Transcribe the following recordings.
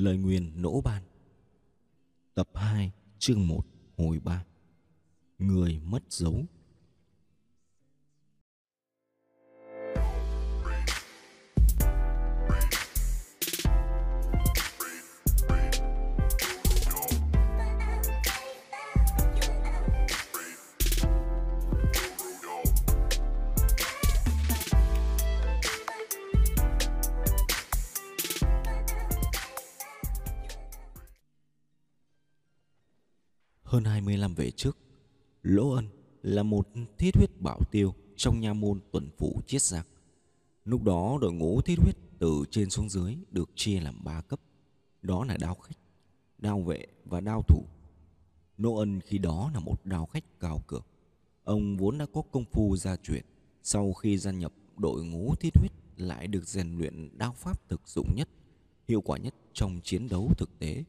Lời nguyền nỗ ban. Tập 2 chương 1 hồi 3 Người mất dấu. Năm về trước, Lỗ Ân là một thiết huyết bảo tiêu trong nha môn tuần phủ chiết giặc. Lúc đó đội ngũ thiết huyết từ trên xuống dưới được chia làm ba cấp. Đó là đao khách, đao vệ và đao thủ. lỗ Ân khi đó là một đao khách cao cường. Ông vốn đã có công phu gia truyền. Sau khi gia nhập đội ngũ thiết huyết lại được rèn luyện đao pháp thực dụng nhất, hiệu quả nhất trong chiến đấu thực tế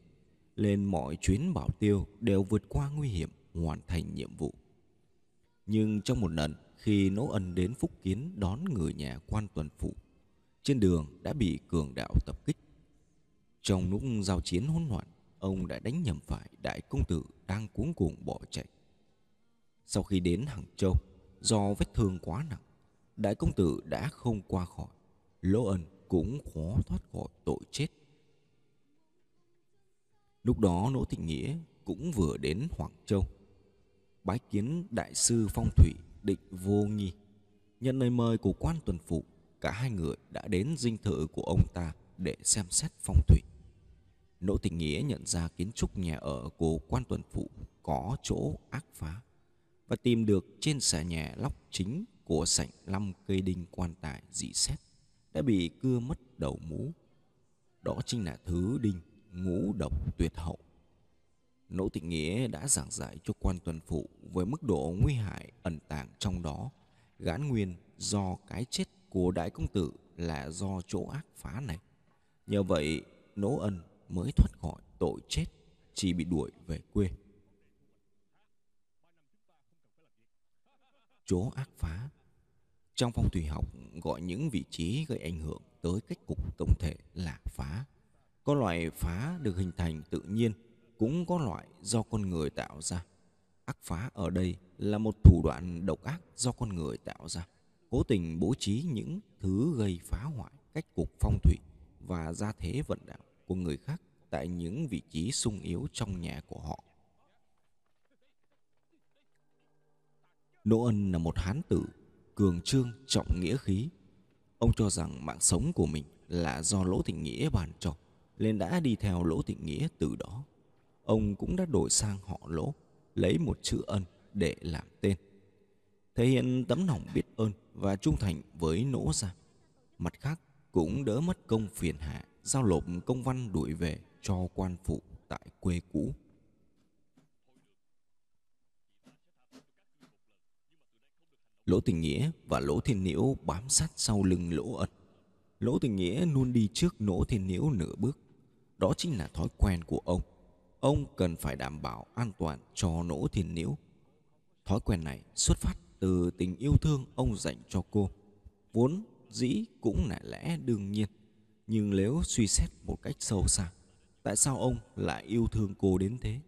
lên mọi chuyến bảo tiêu đều vượt qua nguy hiểm hoàn thành nhiệm vụ. Nhưng trong một lần khi Nỗ Ân đến Phúc Kiến đón người nhà quan tuần phủ, trên đường đã bị cường đạo tập kích. Trong lúc giao chiến hỗn loạn, ông đã đánh nhầm phải đại công tử đang cuống cuồng bỏ chạy. Sau khi đến Hàng Châu, do vết thương quá nặng, đại công tử đã không qua khỏi, Lỗ Ân cũng khó thoát khỏi tội chết. Lúc đó Nỗ Thị Nghĩa cũng vừa đến Hoàng Châu. Bái kiến đại sư phong thủy định vô nghi. Nhận lời mời của quan tuần phụ, cả hai người đã đến dinh thự của ông ta để xem xét phong thủy. Nỗ Thị Nghĩa nhận ra kiến trúc nhà ở của quan tuần phụ có chỗ ác phá và tìm được trên xà nhà lóc chính của sảnh lăm cây đinh quan tài dị xét đã bị cưa mất đầu mũ. Đó chính là thứ đinh ngũ độc tuyệt hậu. Nỗ Tịnh Nghĩa đã giảng giải cho quan tuần phụ với mức độ nguy hại ẩn tàng trong đó, gán nguyên do cái chết của đại công tử là do chỗ ác phá này. Nhờ vậy, Nỗ Ân mới thoát khỏi tội chết, chỉ bị đuổi về quê. Chỗ ác phá Trong phong thủy học gọi những vị trí gây ảnh hưởng tới cách cục tổng thể là phá. Có loại phá được hình thành tự nhiên, cũng có loại do con người tạo ra. Ác phá ở đây là một thủ đoạn độc ác do con người tạo ra, cố tình bố trí những thứ gây phá hoại cách cục phong thủy và gia thế vận đạo của người khác tại những vị trí sung yếu trong nhà của họ. Đỗ Ân là một hán tử, cường trương trọng nghĩa khí. Ông cho rằng mạng sống của mình là do Lỗ Thịnh Nghĩa bàn cho nên đã đi theo Lỗ Tịnh Nghĩa từ đó. Ông cũng đã đổi sang họ Lỗ, lấy một chữ ân để làm tên. Thể hiện tấm lòng biết ơn và trung thành với nỗ gia. Mặt khác cũng đỡ mất công phiền hạ, giao lộp công văn đuổi về cho quan phụ tại quê cũ. Lỗ Tình Nghĩa và Lỗ Thiên Nhiễu bám sát sau lưng Lỗ Ân. Lỗ Tình Nghĩa luôn đi trước Lỗ Thiên Nhiễu nửa bước, đó chính là thói quen của ông. Ông cần phải đảm bảo an toàn cho nỗ thiên nhiễu. Thói quen này xuất phát từ tình yêu thương ông dành cho cô. Vốn dĩ cũng là lẽ đương nhiên. Nhưng nếu suy xét một cách sâu xa, tại sao ông lại yêu thương cô đến thế?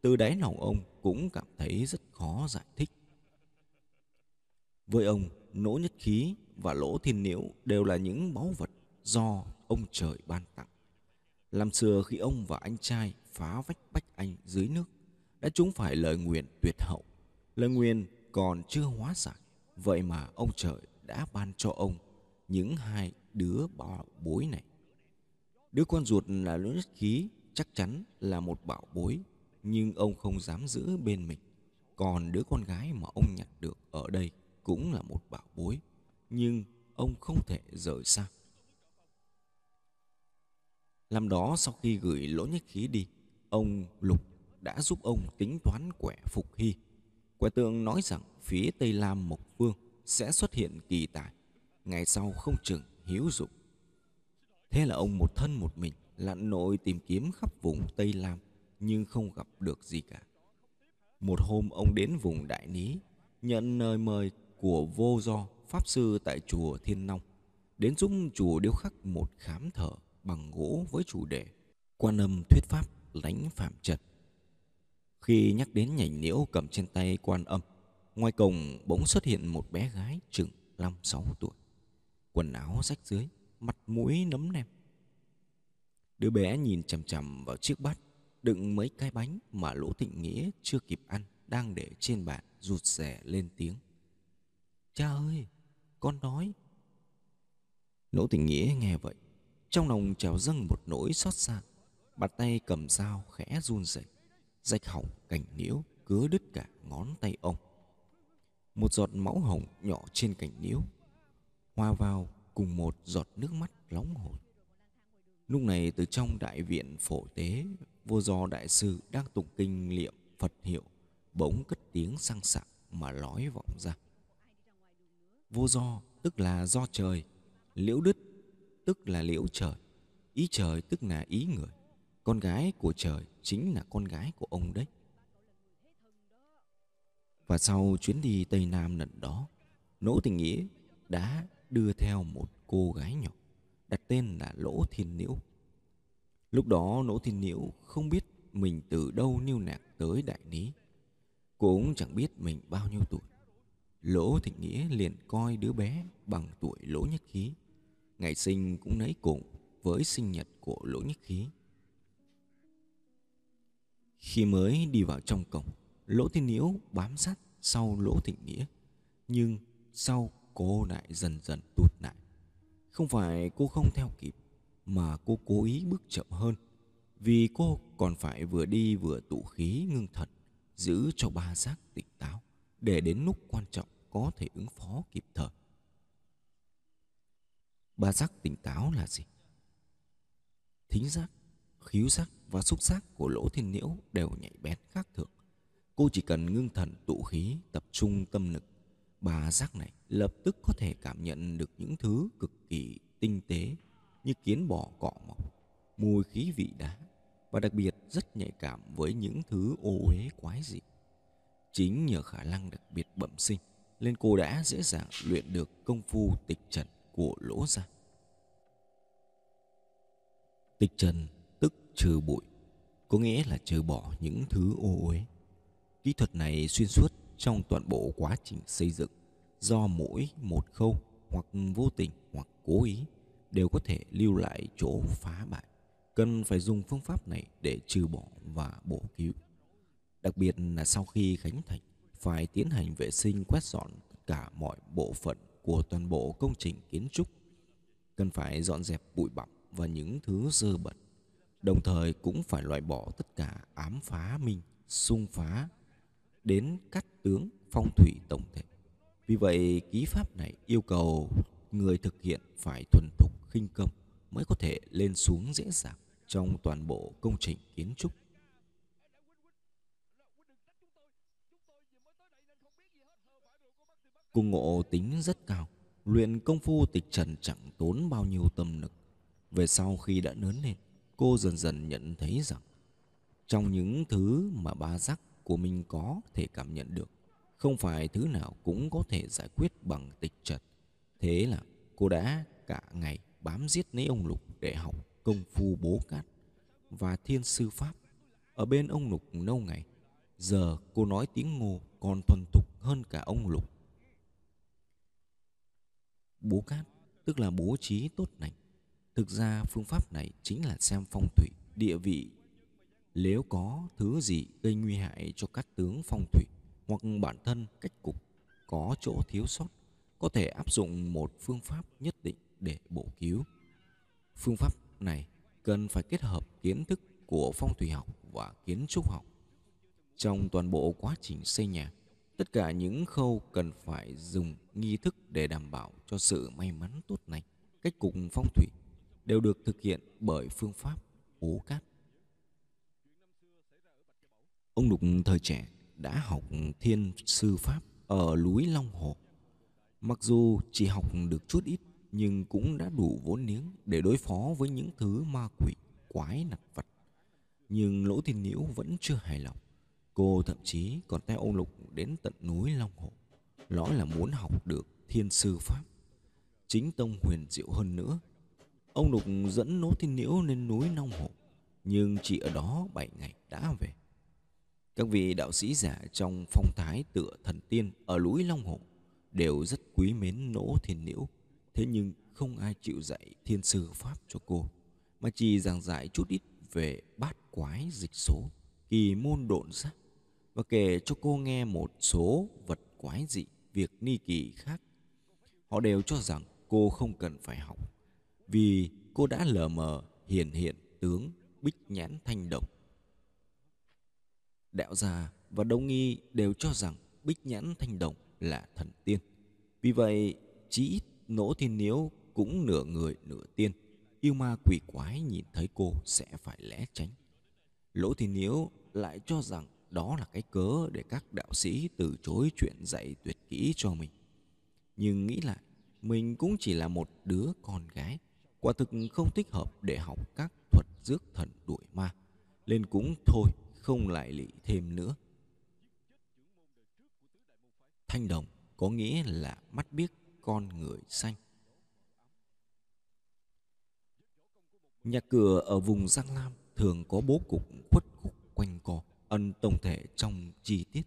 Từ đáy lòng ông cũng cảm thấy rất khó giải thích. Với ông, nỗ nhất khí và lỗ thiên nhiễu đều là những báu vật do ông trời ban tặng. Làm xưa khi ông và anh trai phá vách Bách Anh dưới nước đã trúng phải lời nguyện tuyệt hậu. Lời nguyện còn chưa hóa giải, vậy mà ông trời đã ban cho ông những hai đứa bảo bối này. Đứa con ruột là lỗ nhất khí chắc chắn là một bảo bối, nhưng ông không dám giữ bên mình. Còn đứa con gái mà ông nhặt được ở đây cũng là một bảo bối, nhưng ông không thể rời xa. Làm đó sau khi gửi lỗ nhất khí đi, ông Lục đã giúp ông tính toán quẻ Phục Hy. Quẻ tượng nói rằng phía Tây Lam Mộc Vương sẽ xuất hiện kỳ tài, ngày sau không chừng hiếu dụng. Thế là ông một thân một mình lặn nội tìm kiếm khắp vùng Tây Lam nhưng không gặp được gì cả. Một hôm ông đến vùng Đại Ní, nhận lời mời của vô do Pháp Sư tại chùa Thiên Long, đến giúp chùa điêu khắc một khám thở bằng gỗ với chủ đề Quan âm thuyết pháp lãnh phạm trần. Khi nhắc đến nhành liễu cầm trên tay quan âm Ngoài cổng bỗng xuất hiện một bé gái chừng 5-6 tuổi Quần áo rách dưới Mặt mũi nấm nem Đứa bé nhìn chằm chằm vào chiếc bát Đựng mấy cái bánh mà Lỗ Thịnh Nghĩa chưa kịp ăn Đang để trên bàn rụt rè lên tiếng. Cha ơi, con nói. Nỗ tình Nghĩa nghe vậy, Trong lòng trào dâng một nỗi xót xa. Bàn tay cầm dao khẽ run rẩy, Rạch hỏng cành liễu Cứa đứt cả ngón tay ông. Một giọt máu hồng nhỏ trên cành liễu Hoa vào cùng một giọt nước mắt nóng hổi Lúc này từ trong đại viện phổ tế Vô do đại sư đang tụng kinh niệm Phật hiệu, Bỗng cất tiếng sang sạc mà nói vọng ra. Vô do, tức là do trời. Liễu đứt, tức là liễu trời. Ý trời, tức là ý người. Con gái của trời chính là con gái của ông đấy. Và sau chuyến đi Tây Nam lần đó, Nỗ tình nghĩa đã đưa theo một cô gái nhỏ, đặt tên là Lỗ Thiên liễu Lúc đó Lỗ Thiên liễu không biết mình từ đâu niêu nạc tới Đại Lý. Cô cũng chẳng biết mình bao nhiêu tuổi. Lỗ Thịnh Nghĩa liền coi đứa bé bằng tuổi Lỗ Nhất Khí. Ngày sinh cũng nấy cùng với sinh nhật của Lỗ Nhất Khí. Khi mới đi vào trong cổng, Lỗ Thiên Niễu bám sát sau Lỗ Thịnh Nghĩa. Nhưng sau cô lại dần dần tụt lại. Không phải cô không theo kịp, mà cô cố ý bước chậm hơn. Vì cô còn phải vừa đi vừa tụ khí ngưng thật, giữ cho ba giác tỉnh táo, để đến lúc quan trọng có thể ứng phó kịp thời. Ba giác tỉnh táo là gì? Thính giác, khíu giác và xúc giác của lỗ thiên nhiễu đều nhạy bén khác thường. Cô chỉ cần ngưng thần tụ khí, tập trung tâm lực Ba giác này lập tức có thể cảm nhận được những thứ cực kỳ tinh tế như kiến bò cỏ mọc, mùi khí vị đá và đặc biệt rất nhạy cảm với những thứ ô uế quái dị. Chính nhờ khả năng đặc biệt bẩm sinh nên cô đã dễ dàng luyện được công phu tịch trần của lỗ gia. Tịch trần tức trừ bụi, có nghĩa là trừ bỏ những thứ ô uế. Kỹ thuật này xuyên suốt trong toàn bộ quá trình xây dựng do mỗi một khâu hoặc vô tình hoặc cố ý đều có thể lưu lại chỗ phá bại cần phải dùng phương pháp này để trừ bỏ và bổ cứu đặc biệt là sau khi khánh thành phải tiến hành vệ sinh quét dọn cả mọi bộ phận của toàn bộ công trình kiến trúc cần phải dọn dẹp bụi bặm và những thứ dơ bẩn đồng thời cũng phải loại bỏ tất cả ám phá minh xung phá đến cắt tướng phong thủy tổng thể. Vì vậy, ký pháp này yêu cầu người thực hiện phải thuần thục khinh công mới có thể lên xuống dễ dàng trong toàn bộ công trình kiến trúc. Cung ngộ tính rất cao, luyện công phu tịch trần chẳng tốn bao nhiêu tâm lực. Về sau khi đã lớn lên, cô dần dần nhận thấy rằng trong những thứ mà ba giác của mình có thể cảm nhận được không phải thứ nào cũng có thể giải quyết bằng tịch trật thế là cô đã cả ngày bám giết lấy ông lục để học công phu bố cát và thiên sư pháp. Ở bên ông lục lâu ngày giờ cô nói tiếng ngô còn thuần thục hơn cả ông lục bố cát tức là bố trí tốt lành thực ra phương pháp này chính là xem phong thủy địa vị nếu có thứ gì gây nguy hại cho các tướng phong thủy hoặc bản thân cách cục có chỗ thiếu sót, có thể áp dụng một phương pháp nhất định để bổ cứu. Phương pháp này cần phải kết hợp kiến thức của phong thủy học và kiến trúc học. Trong toàn bộ quá trình xây nhà, tất cả những khâu cần phải dùng nghi thức để đảm bảo cho sự may mắn tốt lành. Cách cục phong thủy đều được thực hiện bởi phương pháp bố cát. Ông Lục thời trẻ đã học thiên sư pháp ở núi Long Hồ. Mặc dù chỉ học được chút ít, nhưng cũng đã đủ vốn liếng để đối phó với những thứ ma quỷ, quái nặt vật. Nhưng Lỗ Thiên Nhiễu vẫn chưa hài lòng. Cô thậm chí còn theo ông Lục đến tận núi Long Hồ, nói là muốn học được thiên sư pháp. Chính tông huyền diệu hơn nữa. Ông Lục dẫn nốt Thiên Nhiễu lên núi Long Hồ nhưng chỉ ở đó 7 ngày đã về. Các vị đạo sĩ giả trong phong thái tựa thần tiên ở núi Long Hồ đều rất quý mến nỗ thiên nhiễu, thế nhưng không ai chịu dạy thiên sư pháp cho cô, mà chỉ giảng giải chút ít về bát quái dịch số, kỳ môn độn giác và kể cho cô nghe một số vật quái dị, việc ni kỳ khác. Họ đều cho rằng cô không cần phải học, vì cô đã lờ mờ hiển hiện tướng bích nhãn thanh đồng. Đạo gia và đông nghi đều cho rằng bích nhãn thanh đồng là thần tiên. Vì vậy, chỉ ít nỗ thiên niếu cũng nửa người nửa tiên. Yêu ma quỷ quái nhìn thấy cô sẽ phải lẽ tránh. Lỗ thiên niếu lại cho rằng đó là cái cớ để các đạo sĩ từ chối chuyện dạy tuyệt kỹ cho mình. Nhưng nghĩ lại, mình cũng chỉ là một đứa con gái, quả thực không thích hợp để học các thuật rước thần đuổi ma, nên cũng thôi không lại lị thêm nữa. Thanh đồng có nghĩa là mắt biếc con người xanh. Nhà cửa ở vùng Giang Lam thường có bố cục khuất khúc quanh co, ân tổng thể trong chi tiết.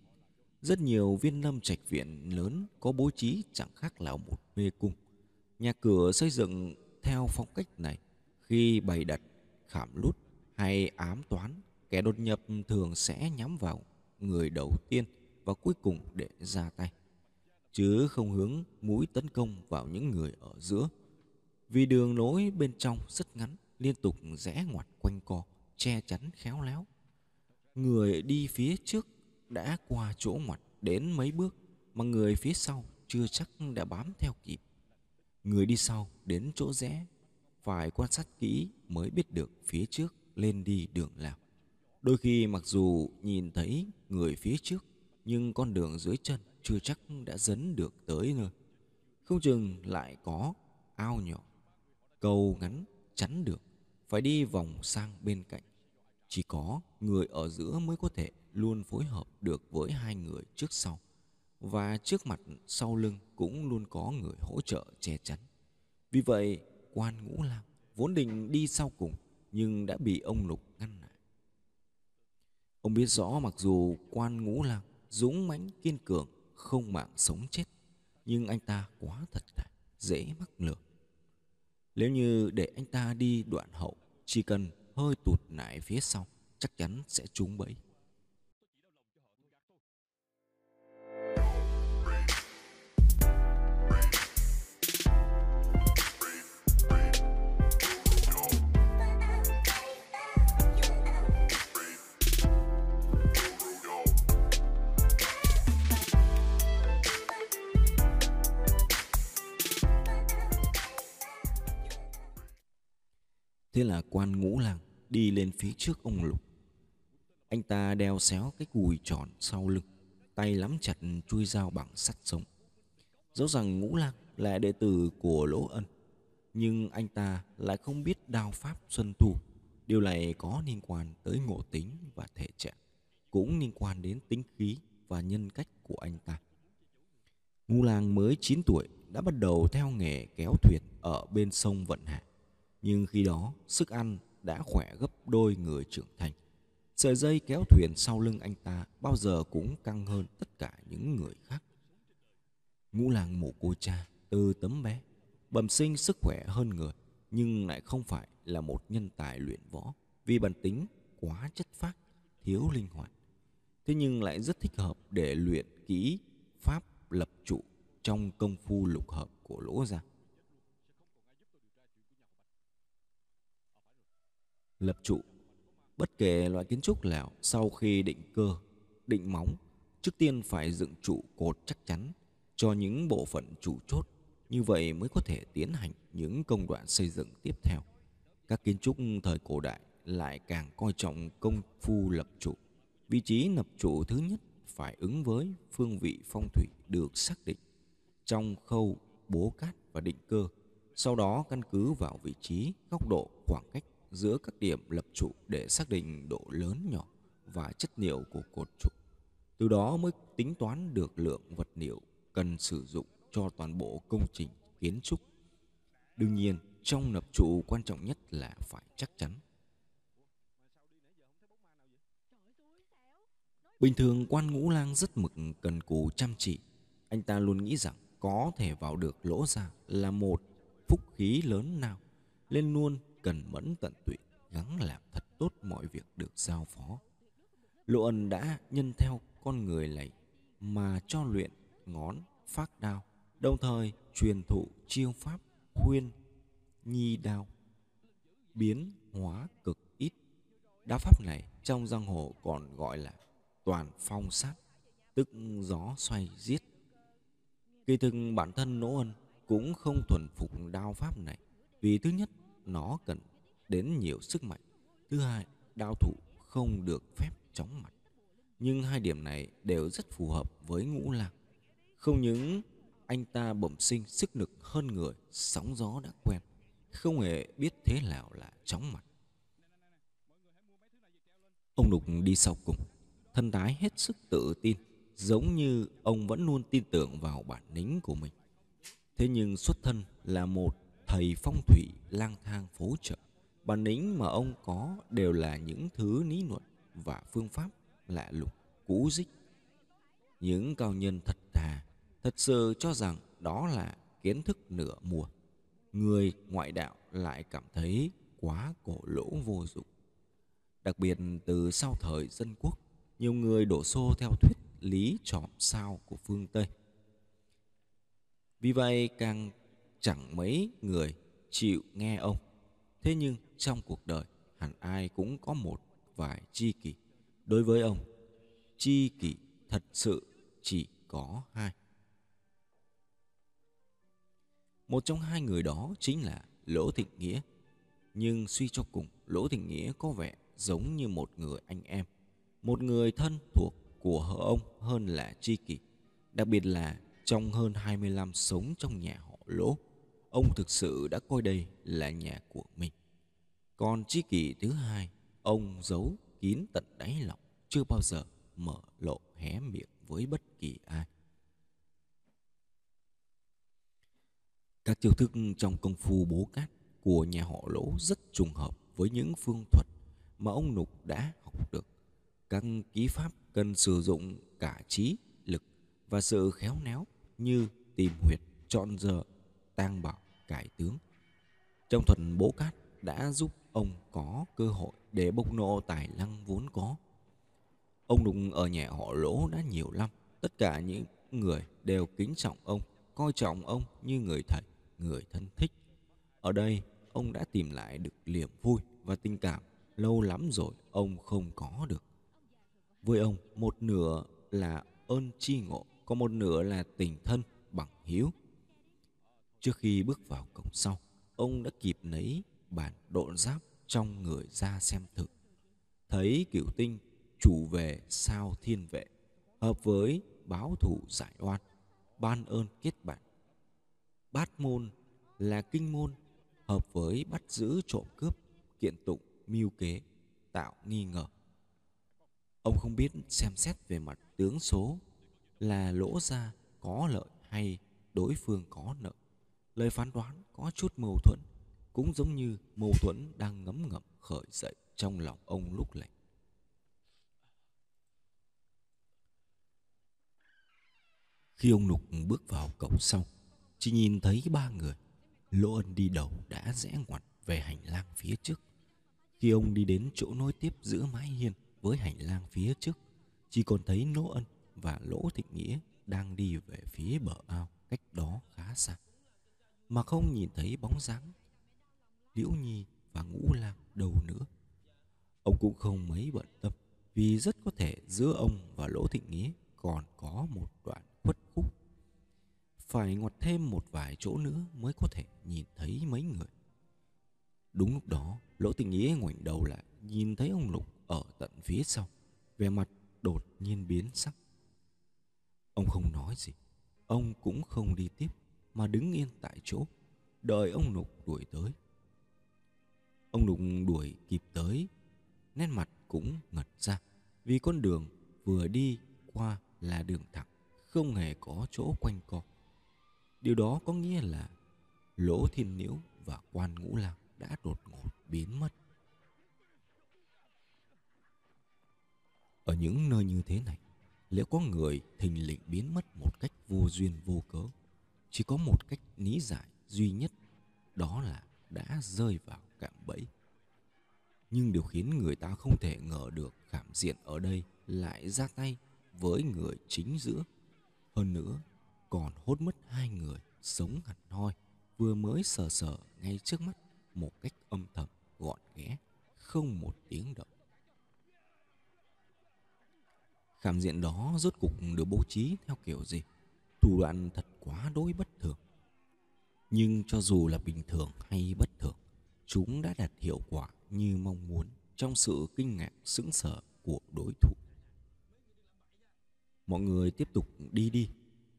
Rất nhiều viên lâm trạch viện lớn có bố trí chẳng khác là một mê cung. Nhà cửa xây dựng theo phong cách này khi bày đặt khảm lút hay ám toán, kẻ đột nhập thường sẽ nhắm vào người đầu tiên và cuối cùng để ra tay, chứ không hướng mũi tấn công vào những người ở giữa. Vì đường lối bên trong rất ngắn, liên tục rẽ ngoặt quanh co, che chắn khéo léo. Người đi phía trước đã qua chỗ ngoặt đến mấy bước mà người phía sau chưa chắc đã bám theo kịp. Người đi sau đến chỗ rẽ phải quan sát kỹ mới biết được phía trước lên đi đường nào. Đôi khi mặc dù nhìn thấy người phía trước nhưng con đường dưới chân chưa chắc đã dấn được tới nơi. Không chừng lại có ao nhỏ, cầu ngắn chắn được, phải đi vòng sang bên cạnh. Chỉ có người ở giữa mới có thể luôn phối hợp được với hai người trước sau. Và trước mặt sau lưng cũng luôn có người hỗ trợ che chắn. Vì vậy, quan ngũ lang vốn định đi sau cùng nhưng đã bị ông Lục ngăn lại. Ông biết rõ mặc dù quan ngũ lang dũng mãnh kiên cường, không mạng sống chết, nhưng anh ta quá thật thà, dễ mắc lừa. Nếu như để anh ta đi đoạn hậu, chỉ cần hơi tụt lại phía sau, chắc chắn sẽ trúng bẫy. Thế là quan ngũ lang đi lên phía trước ông Lục. Anh ta đeo xéo cái cùi tròn sau lưng, tay lắm chặt chui dao bằng sắt sống. Dẫu rằng ngũ lang là đệ tử của Lỗ Ân, nhưng anh ta lại không biết đao pháp xuân thu. Điều này có liên quan tới ngộ tính và thể trạng, cũng liên quan đến tính khí và nhân cách của anh ta. Ngũ lang mới 9 tuổi đã bắt đầu theo nghề kéo thuyền ở bên sông Vận Hạ nhưng khi đó sức ăn đã khỏe gấp đôi người trưởng thành. Sợi dây kéo thuyền sau lưng anh ta bao giờ cũng căng hơn tất cả những người khác. Ngũ làng mổ cô cha từ tấm bé, bẩm sinh sức khỏe hơn người, nhưng lại không phải là một nhân tài luyện võ vì bản tính quá chất phác, thiếu linh hoạt. Thế nhưng lại rất thích hợp để luyện kỹ pháp lập trụ trong công phu lục hợp của lỗ giang. Lập trụ. Bất kể loại kiến trúc nào sau khi định cơ, định móng, trước tiên phải dựng trụ cột chắc chắn cho những bộ phận trụ chốt, như vậy mới có thể tiến hành những công đoạn xây dựng tiếp theo. Các kiến trúc thời cổ đại lại càng coi trọng công phu lập trụ. Vị trí lập trụ thứ nhất phải ứng với phương vị phong thủy được xác định trong khâu bố cát và định cơ. Sau đó căn cứ vào vị trí, góc độ, khoảng cách giữa các điểm lập trụ để xác định độ lớn nhỏ và chất liệu của cột trụ. Từ đó mới tính toán được lượng vật liệu cần sử dụng cho toàn bộ công trình kiến trúc. Đương nhiên, trong lập trụ quan trọng nhất là phải chắc chắn. Bình thường quan ngũ lang rất mực cần cù chăm chỉ. Anh ta luôn nghĩ rằng có thể vào được lỗ ra là một phúc khí lớn nào. Lên luôn cần mẫn tận tụy, gắng làm thật tốt mọi việc được giao phó. Lộ ân đã nhân theo con người này mà cho luyện ngón phát đao, đồng thời truyền thụ chiêu pháp khuyên nhi đao biến hóa cực ít. Đao pháp này trong giang hồ còn gọi là toàn phong sát, tức gió xoay giết. Kỳ thực bản thân Nỗ Ân cũng không thuần phục đao pháp này, vì thứ nhất nó cần đến nhiều sức mạnh, thứ hai đao thủ không được phép chóng mặt. Nhưng hai điểm này đều rất phù hợp với ngũ lạc. Không những anh ta bẩm sinh sức lực hơn người, sóng gió đã quen, không hề biết thế nào là chóng mặt. Ông Lục đi sau cùng, thân thái hết sức tự tin, giống như ông vẫn luôn tin tưởng vào bản lĩnh của mình. Thế nhưng xuất thân là một thầy phong thủy lang thang phố chợ. Bản lĩnh mà ông có đều là những thứ lý luận và phương pháp lạ lùng, cũ dích. Những cao nhân thật thà thật sự cho rằng đó là kiến thức nửa mùa. Người ngoại đạo lại cảm thấy quá cổ lỗ vô dụng. Đặc biệt từ sau thời dân quốc, nhiều người đổ xô theo thuyết lý trọm sao của phương Tây. Vì vậy càng chẳng mấy người chịu nghe ông. Thế nhưng trong cuộc đời hẳn ai cũng có một vài chi kỷ. Đối với ông, chi kỷ thật sự chỉ có hai. Một trong hai người đó chính là Lỗ Thịnh Nghĩa. Nhưng suy cho cùng, Lỗ Thịnh Nghĩa có vẻ giống như một người anh em, một người thân thuộc của hờ ông hơn là tri kỷ. Đặc biệt là trong hơn 20 năm sống trong nhà họ Lỗ, ông thực sự đã coi đây là nhà của mình. Còn tri kỷ thứ hai, ông giấu kín tận đáy lòng, chưa bao giờ mở lộ hé miệng với bất kỳ ai. Các chiêu thức trong công phu bố cát của nhà họ Lỗ rất trùng hợp với những phương thuật mà ông Nục đã học được. Các ký pháp cần sử dụng cả trí, lực và sự khéo léo như tìm huyệt, chọn giờ, tang bảo, cải tướng. Trong thuật bố cát đã giúp ông có cơ hội để bộc nộ tài năng vốn có. Ông đùng ở nhà họ Lỗ đã nhiều năm, tất cả những người đều kính trọng ông, coi trọng ông như người thầy người thân thích. Ở đây, ông đã tìm lại được niềm vui và tình cảm lâu lắm rồi ông không có được. Với ông, một nửa là ơn tri ngộ, còn một nửa là tình thân bằng hiếu. Trước khi bước vào cổng sau, ông đã kịp lấy bản độn giáp trong người ra xem thử. Thấy cửu tinh chủ về sao thiên vệ, hợp với báo thủ giải oan, ban ơn kết bạn. Bát môn là kinh môn hợp với bắt giữ trộm cướp kiện tụng mưu kế tạo nghi ngờ. Ông không biết xem xét về mặt tướng số là lỗ ra có lợi hay đối phương có nợ lời phán đoán có chút mâu thuẫn, cũng giống như mâu thuẫn đang ngấm ngầm khởi dậy trong lòng ông lúc này khi ông lục bước vào cổng sau, chỉ nhìn thấy ba người. Lỗ Ân đi đầu đã rẽ ngoặt về hành lang phía trước. Khi ông đi đến chỗ nối tiếp giữa mái hiên với hành lang phía trước, Chỉ còn thấy Lỗ Ân và Lỗ Thịnh Nghĩa đang đi về phía bờ ao cách đó khá xa. Mà không nhìn thấy bóng dáng Liễu Nhi và Ngũ Lang đâu nữa Ông cũng không mấy bận tâm Vì rất có thể giữa ông và Lỗ Thịnh Nghĩa còn có một đoạn khuất khúc phải ngoặt thêm một vài chỗ nữa mới có thể nhìn thấy mấy người. Đúng lúc đó, Lỗ Tình Nghĩa ngoảnh đầu lại, nhìn thấy ông Lục ở tận phía sau, vẻ mặt đột nhiên biến sắc. Ông không nói gì, ông cũng không đi tiếp, mà đứng yên tại chỗ, đợi ông Lục đuổi tới. Ông Lục đuổi kịp tới, nét mặt cũng ngật ra, vì con đường vừa đi qua là đường thẳng, không hề có chỗ quanh co. Điều đó có nghĩa là Lỗ Thiên Nhiễu và Quan Ngũ lạc đã đột ngột biến mất. Ở những nơi như thế này, liệu có người thình lình biến mất một cách vô duyên vô cớ, chỉ có một cách lý giải duy nhất, đó là đã rơi vào cạm bẫy. Nhưng điều khiến người ta không thể ngờ được khảm diện ở đây lại ra tay với người chính giữa. Hơn nữa, còn hốt mất hai người sống hẳn hoi vừa mới sờ sờ ngay trước mắt một cách âm thầm gọn ghẽ không một tiếng động khảm diện đó rốt cục được bố trí theo kiểu gì thủ đoạn thật quá đối bất thường. Nhưng cho dù là bình thường hay bất thường, chúng đã đạt hiệu quả như mong muốn trong sự kinh ngạc, sững sờ của đối thủ. Mọi người tiếp tục đi đi.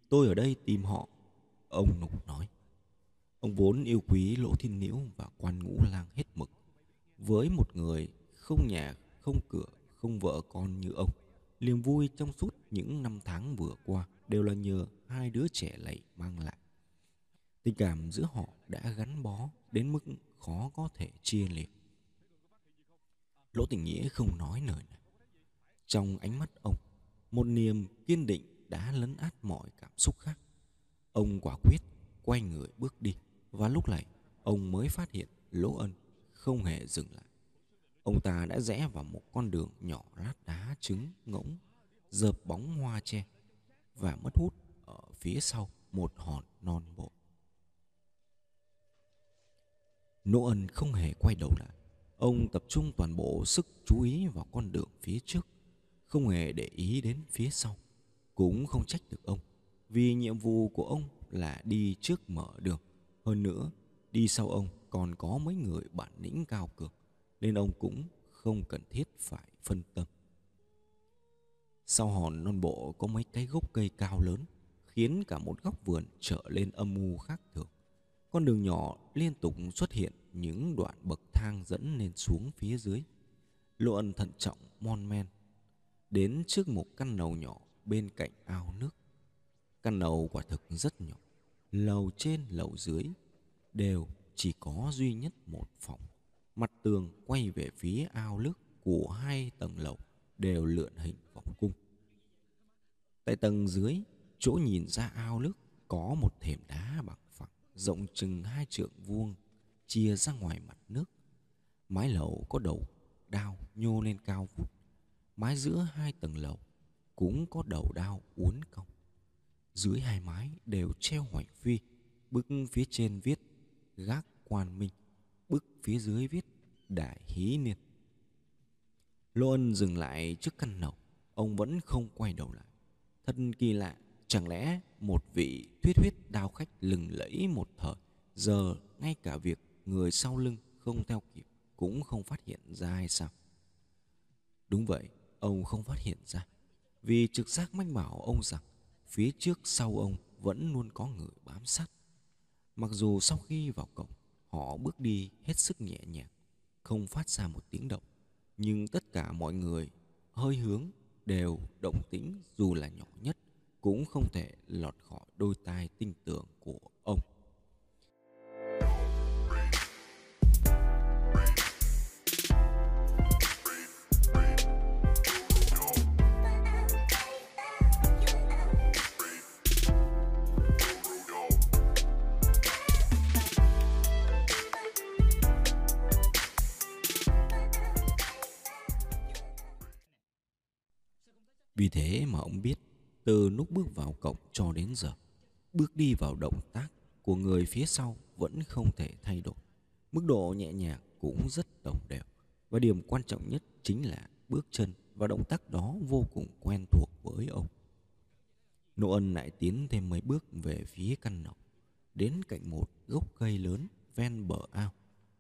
Tôi ở đây tìm họ, ông nục nói. Ông vốn yêu quý lỗ thiên nhiễu và quan ngũ lang hết mực. Với một người không nhà, không cửa, không vợ con như ông niềm vui trong suốt những năm tháng vừa qua đều là nhờ hai đứa trẻ lầy mang lại. Tình cảm giữa họ đã gắn bó đến mức khó có thể chia liệt. Lỗ tình nghĩa không nói lời nào. Trong ánh mắt ông, một niềm kiên định đã lấn át mọi cảm xúc khác. Ông quả quyết quay người bước đi và lúc này, ông mới phát hiện lỗ ân không hề dừng lại ông ta đã rẽ vào một con đường nhỏ lát đá trứng ngỗng dợp bóng hoa tre và mất hút ở phía sau một hòn non bộ. Nỗ ân không hề quay đầu lại. Ông tập trung toàn bộ sức chú ý vào con đường phía trước, không hề để ý đến phía sau. Cũng không trách được ông, vì nhiệm vụ của ông là đi trước mở đường. Hơn nữa, đi sau ông còn có mấy người bản lĩnh cao cường nên ông cũng không cần thiết phải phân tâm. Sau hòn non bộ có mấy cái gốc cây cao lớn, khiến cả một góc vườn trở lên âm u khác thường. Con đường nhỏ liên tục xuất hiện những đoạn bậc thang dẫn lên xuống phía dưới, lộ ẩn thận trọng, mon men, đến trước một căn lầu nhỏ bên cạnh ao nước. Căn lầu quả thực rất nhỏ, lầu trên lầu dưới đều chỉ có duy nhất một phòng mặt tường quay về phía ao nước của hai tầng lầu đều lượn hình vòng cung. Tại tầng dưới, chỗ nhìn ra ao nước có một thềm đá bằng phẳng, rộng chừng hai trượng vuông, chia ra ngoài mặt nước. Mái lầu có đầu, đao nhô lên cao vút. Mái giữa hai tầng lầu cũng có đầu đao uốn cong. Dưới hai mái đều treo hoành phi bức phía trên viết gác quan minh bức phía dưới viết đại hí niên. Lô ân dừng lại trước căn lầu, ông vẫn không quay đầu lại. Thật kỳ lạ, chẳng lẽ một vị thuyết huyết đao khách lừng lẫy một thời giờ ngay cả việc người sau lưng không theo kịp cũng không phát hiện ra hay sao? Đúng vậy, ông không phát hiện ra. Vì trực giác mách bảo ông rằng phía trước sau ông vẫn luôn có người bám sát. Mặc dù sau khi vào cổng họ bước đi hết sức nhẹ nhàng, không phát ra một tiếng động. Nhưng tất cả mọi người, hơi hướng, đều động tĩnh dù là nhỏ nhất, cũng không thể lọt khỏi đôi tai tinh tường của ông. Thế mà ông biết từ lúc bước vào cổng cho đến giờ, bước đi vào động tác của người phía sau vẫn không thể thay đổi. Mức độ nhẹ nhàng cũng rất đồng đều. Và điểm quan trọng nhất chính là bước chân và động tác đó vô cùng quen thuộc với ông. Nô ân lại tiến thêm mấy bước về phía căn nọc đến cạnh một gốc cây lớn ven bờ ao.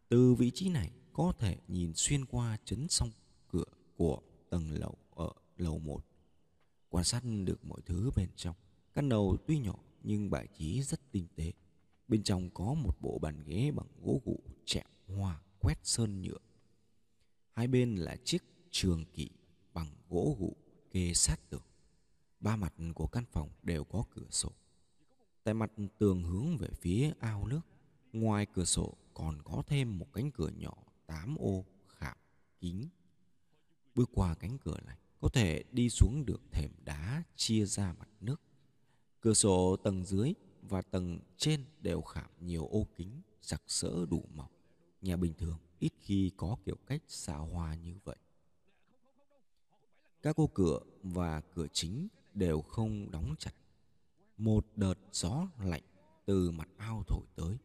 Từ vị trí này có thể nhìn xuyên qua chấn song cửa của tầng lầu ở lầu một quan sát được mọi thứ bên trong. Căn đầu tuy nhỏ nhưng bài trí rất tinh tế. Bên trong có một bộ bàn ghế bằng gỗ gụ chạm hoa quét sơn nhựa. Hai bên là chiếc trường kỷ bằng gỗ gụ kê sát tường. Ba mặt của căn phòng đều có cửa sổ. Tại mặt tường hướng về phía ao nước, ngoài cửa sổ còn có thêm một cánh cửa nhỏ tám ô khảm kính. Bước qua cánh cửa này có thể đi xuống được thềm đá chia ra mặt nước. Cửa sổ tầng dưới và tầng trên đều khảm nhiều ô kính sặc sỡ đủ màu. Nhà bình thường ít khi có kiểu cách xa hoa như vậy. Các ô cửa và cửa chính đều không đóng chặt. Một đợt gió lạnh từ mặt ao thổi tới,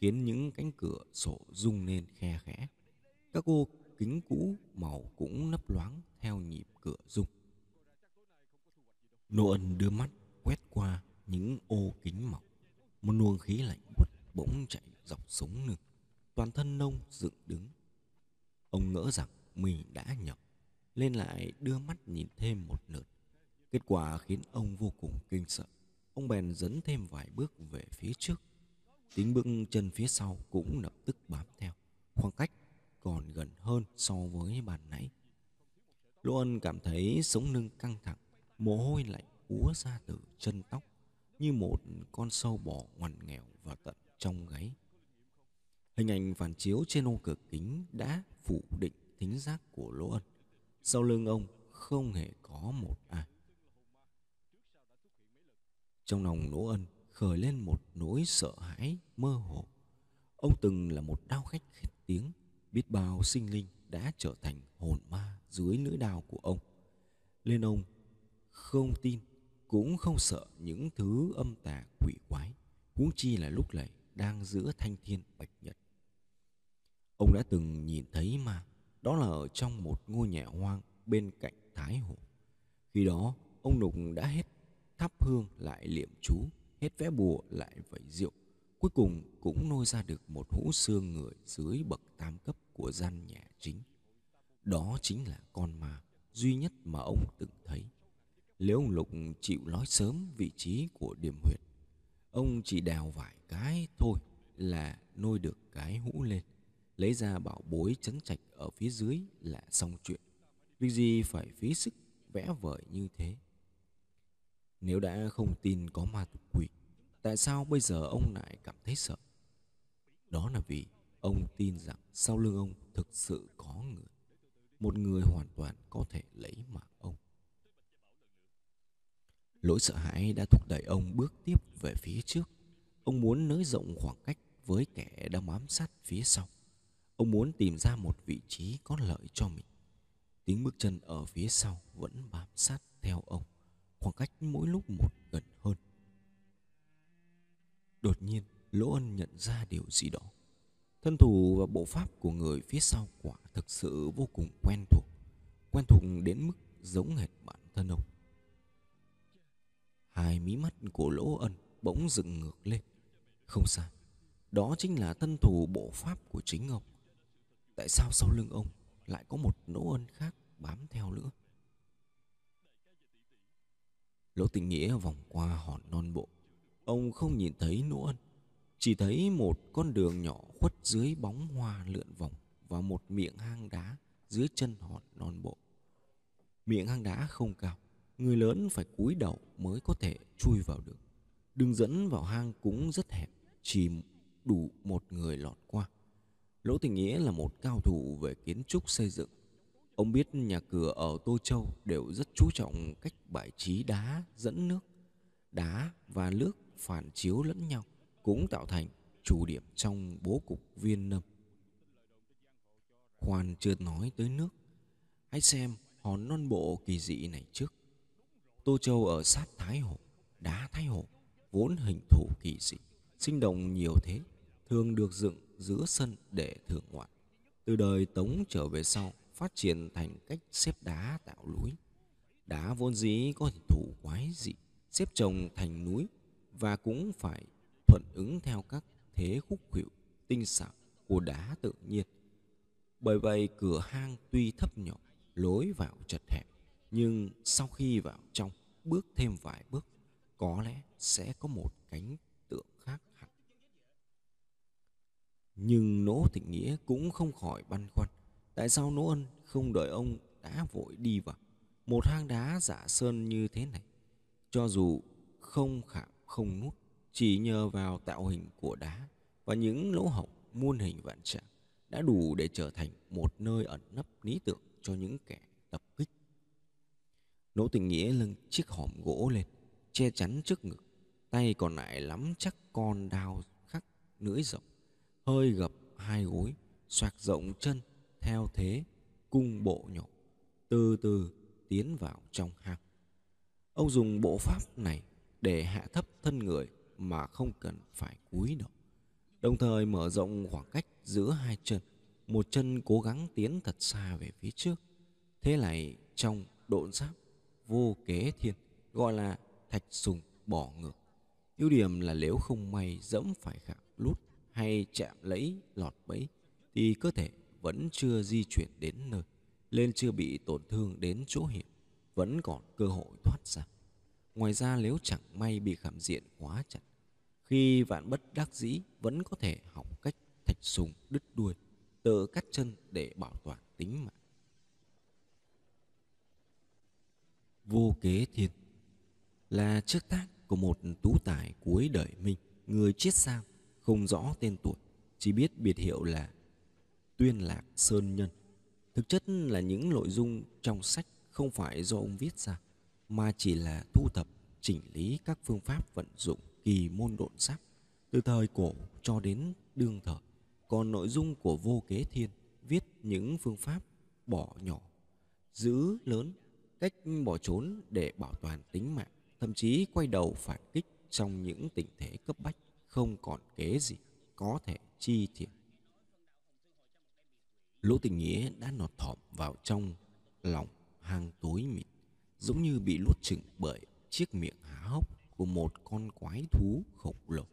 khiến những cánh cửa sổ rung lên khe khẽ. Các ô kính cũ màu cũng nấp loáng theo nhịp cửa rung. Nô ân đưa mắt quét qua những ô kính mỏng. Một luồng khí lạnh buốt bỗng chạy dọc sống lưng. Toàn thân nông dựng đứng. Ông ngỡ rằng mình đã nhầm. Lên lại đưa mắt nhìn thêm một lượt. Kết quả khiến ông vô cùng kinh sợ. Ông bèn dẫn thêm vài bước về phía trước. Tiếng bước chân phía sau cũng lập tức bám theo. Khoảng cách còn gần hơn so với bàn nãy. Lỗ Ân cảm thấy sống lưng căng thẳng, mồ hôi lạnh úa ra từ chân tóc như một con sâu bò ngoằn nghèo vào tận trong gáy. Hình ảnh phản chiếu trên ô cửa kính đã phủ định thính giác của Lỗ Ân. Sau lưng ông không hề có một ai. Trong lòng Lỗ Ân khởi lên một nỗi sợ hãi mơ hồ. Ông từng là một đao khách khét tiếng, biết bao sinh linh đã trở thành hồn ma dưới lưỡi đao của ông. nên ông không tin cũng không sợ những thứ âm tà quỷ quái, huống chi là lúc này đang giữa thanh thiên bạch nhật. Ông đã từng nhìn thấy mà, đó là ở trong một ngôi nhà hoang bên cạnh Thái Hồ. Khi đó, ông Nục đã hết thắp hương lại liệm chú, hết vẽ bùa lại vẩy rượu. Cuối cùng cũng nôi ra được một hũ xương người dưới bậc tam cấp của gian nhà chính. Đó chính là con ma duy nhất mà ông từng thấy. Nếu ông Lục chịu nói sớm vị trí của điểm huyệt, ông chỉ đào vài cái thôi là nôi được cái hũ lên. Lấy ra bảo bối chấn trạch ở phía dưới là xong chuyện. Việc gì phải phí sức vẽ vời như thế. Nếu đã không tin có ma tục quỷ, tại sao bây giờ ông lại cảm thấy sợ? Đó là vì ông tin rằng sau lưng ông thực sự có người. Một người hoàn toàn có thể lấy mạng ông. Lỗi sợ hãi đã thúc đẩy ông bước tiếp về phía trước. Ông muốn nới rộng khoảng cách với kẻ đang bám sát phía sau. Ông muốn tìm ra một vị trí có lợi cho mình. Tiếng bước chân ở phía sau vẫn bám sát theo ông, khoảng cách mỗi lúc một gần hơn. Đột nhiên, Lỗ Ân nhận ra điều gì đó. Thân thủ và bộ pháp của người phía sau quả thực sự vô cùng quen thuộc, quen thuộc đến mức giống hệt bản thân ông. Hai mí mắt của Lỗ Ân bỗng dựng ngược lên. Không sai, đó chính là thân thủ bộ pháp của chính ông. Tại sao sau lưng ông lại có một Lỗ Ân khác bám theo nữa? Lỗ tình nghĩa vòng qua hòn non bộ. Ông không nhìn thấy Lỗ Ân, chỉ thấy một con đường nhỏ khuất dưới bóng hoa lượn vòng và một miệng hang đá dưới chân hòn non bộ. Miệng hang đá không cao, người lớn phải cúi đầu mới có thể chui vào được. Đường dẫn vào hang cũng rất hẹp, chỉ đủ một người lọt qua. Lỗ Tình Nghĩa là một cao thủ về kiến trúc xây dựng. Ông biết nhà cửa ở Tô Châu đều rất chú trọng cách bài trí đá dẫn nước. Đá và nước phản chiếu lẫn nhau cũng tạo thành chủ điểm trong bố cục viên nâm. Khoan chưa nói tới nước. Hãy xem hòn non bộ kỳ dị này trước. Tô Châu ở sát Thái Hồ, đá Thái Hồ, vốn hình thù kỳ dị, sinh động nhiều thế, thường được dựng giữa sân để thưởng ngoạn. Từ đời Tống trở về sau, phát triển thành cách xếp đá tạo núi. Đá vốn dĩ có hình thù quái dị, xếp chồng thành núi và cũng phải thuận ứng theo các thế khúc khuỷu tinh xảo của đá tự nhiên. Bởi vậy cửa hang tuy thấp nhỏ, lối vào chật hẹp, nhưng sau khi vào trong, bước thêm vài bước, có lẽ sẽ có một cánh tượng khác hẳn. Nhưng Nỗ Thịnh Nghĩa cũng không khỏi băn khoăn. Tại sao Nỗ Ân không đợi ông đã vội đi vào một hang đá giả sơn như thế này? Cho dù không khảm không nút, chỉ nhờ vào tạo hình của đá và những lỗ hổng muôn hình vạn trạng đã đủ để trở thành một nơi ẩn nấp lý tưởng cho những kẻ tập kích. Nỗ tình nghĩa lưng chiếc hòm gỗ lên, Che chắn trước ngực, Tay còn lại lắm chắc con đao khắc lưỡi rộng, Hơi gập hai gối, Xoạc rộng chân Theo thế cung bộ nhỏ Từ từ tiến vào trong hang Ông dùng bộ pháp này Để hạ thấp thân người mà không cần phải cúi đầu. Đồng thời mở rộng khoảng cách giữa hai chân. Một chân cố gắng tiến thật xa về phía trước. Thế này trong độn giáp vô kế thiên, Gọi là thạch sùng bỏ ngược. Ưu điểm là nếu không may dẫm phải khạc lút hay chạm lấy lọt bẫy, thì cơ thể vẫn chưa di chuyển đến nơi, nên chưa bị tổn thương đến chỗ hiểm, vẫn còn cơ hội thoát ra ngoài ra nếu chẳng may bị khảm diện quá chặt khi vạn bất đắc dĩ vẫn có thể học cách thạch sùng đứt đuôi tự cắt chân để bảo toàn tính mạng vô kế thiên là trước tác của một tú tài cuối đời mình người chết sao, không rõ tên tuổi, chỉ biết biệt hiệu là Tuyên Lạc Sơn Nhân. Thực chất là những nội dung trong sách không phải do ông viết ra, mà chỉ là thu thập, chỉnh lý các phương pháp vận dụng kỳ môn độn sắc từ thời cổ cho đến đương thời. Còn nội dung của vô kế thiên viết những phương pháp bỏ nhỏ, giữ lớn, cách bỏ trốn để bảo toàn tính mạng thậm chí quay đầu phản kích trong những tình thế cấp bách không còn kế gì có thể chi thiệt lỗ tình nghĩa đã nọt thỏm vào trong lòng hang tối mịt giống như bị lút chừng bởi chiếc miệng há hốc của một con quái thú khổng lồ.